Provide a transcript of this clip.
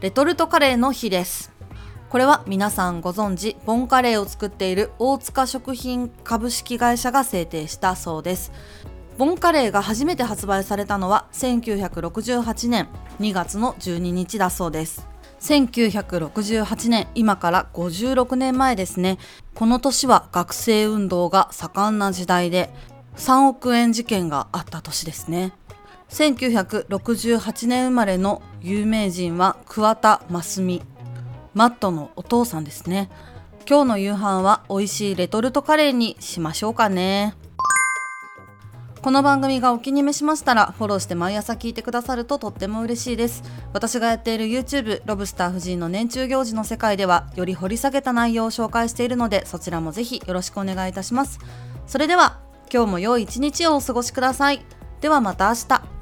レトルトカレーの日です。これは皆さんご存知ボンカレーを作っている大塚食品株式会社が制定したそうです。ボンカレーが初めて発売されたのは1968年2月の12日だそうです。1968年今から56年前ですね。この年は学生運動が盛んな時代で3億円事件があった年ですね。1968年生まれの有名人は桑田真澄。マットのお父さんですね。今日の夕飯は美味しいレトルトカレーにしましょうかね。この番組がお気に召しましたらフォローして毎朝聞いてくださるととっても嬉しいです。私がやっている YouTube ロブスター夫人の年中行事の世界ではより掘り下げた内容を紹介しているのでそちらもぜひよろしくお願いいたします。それでは今日も良い一日をお過ごしください。ではまた明日。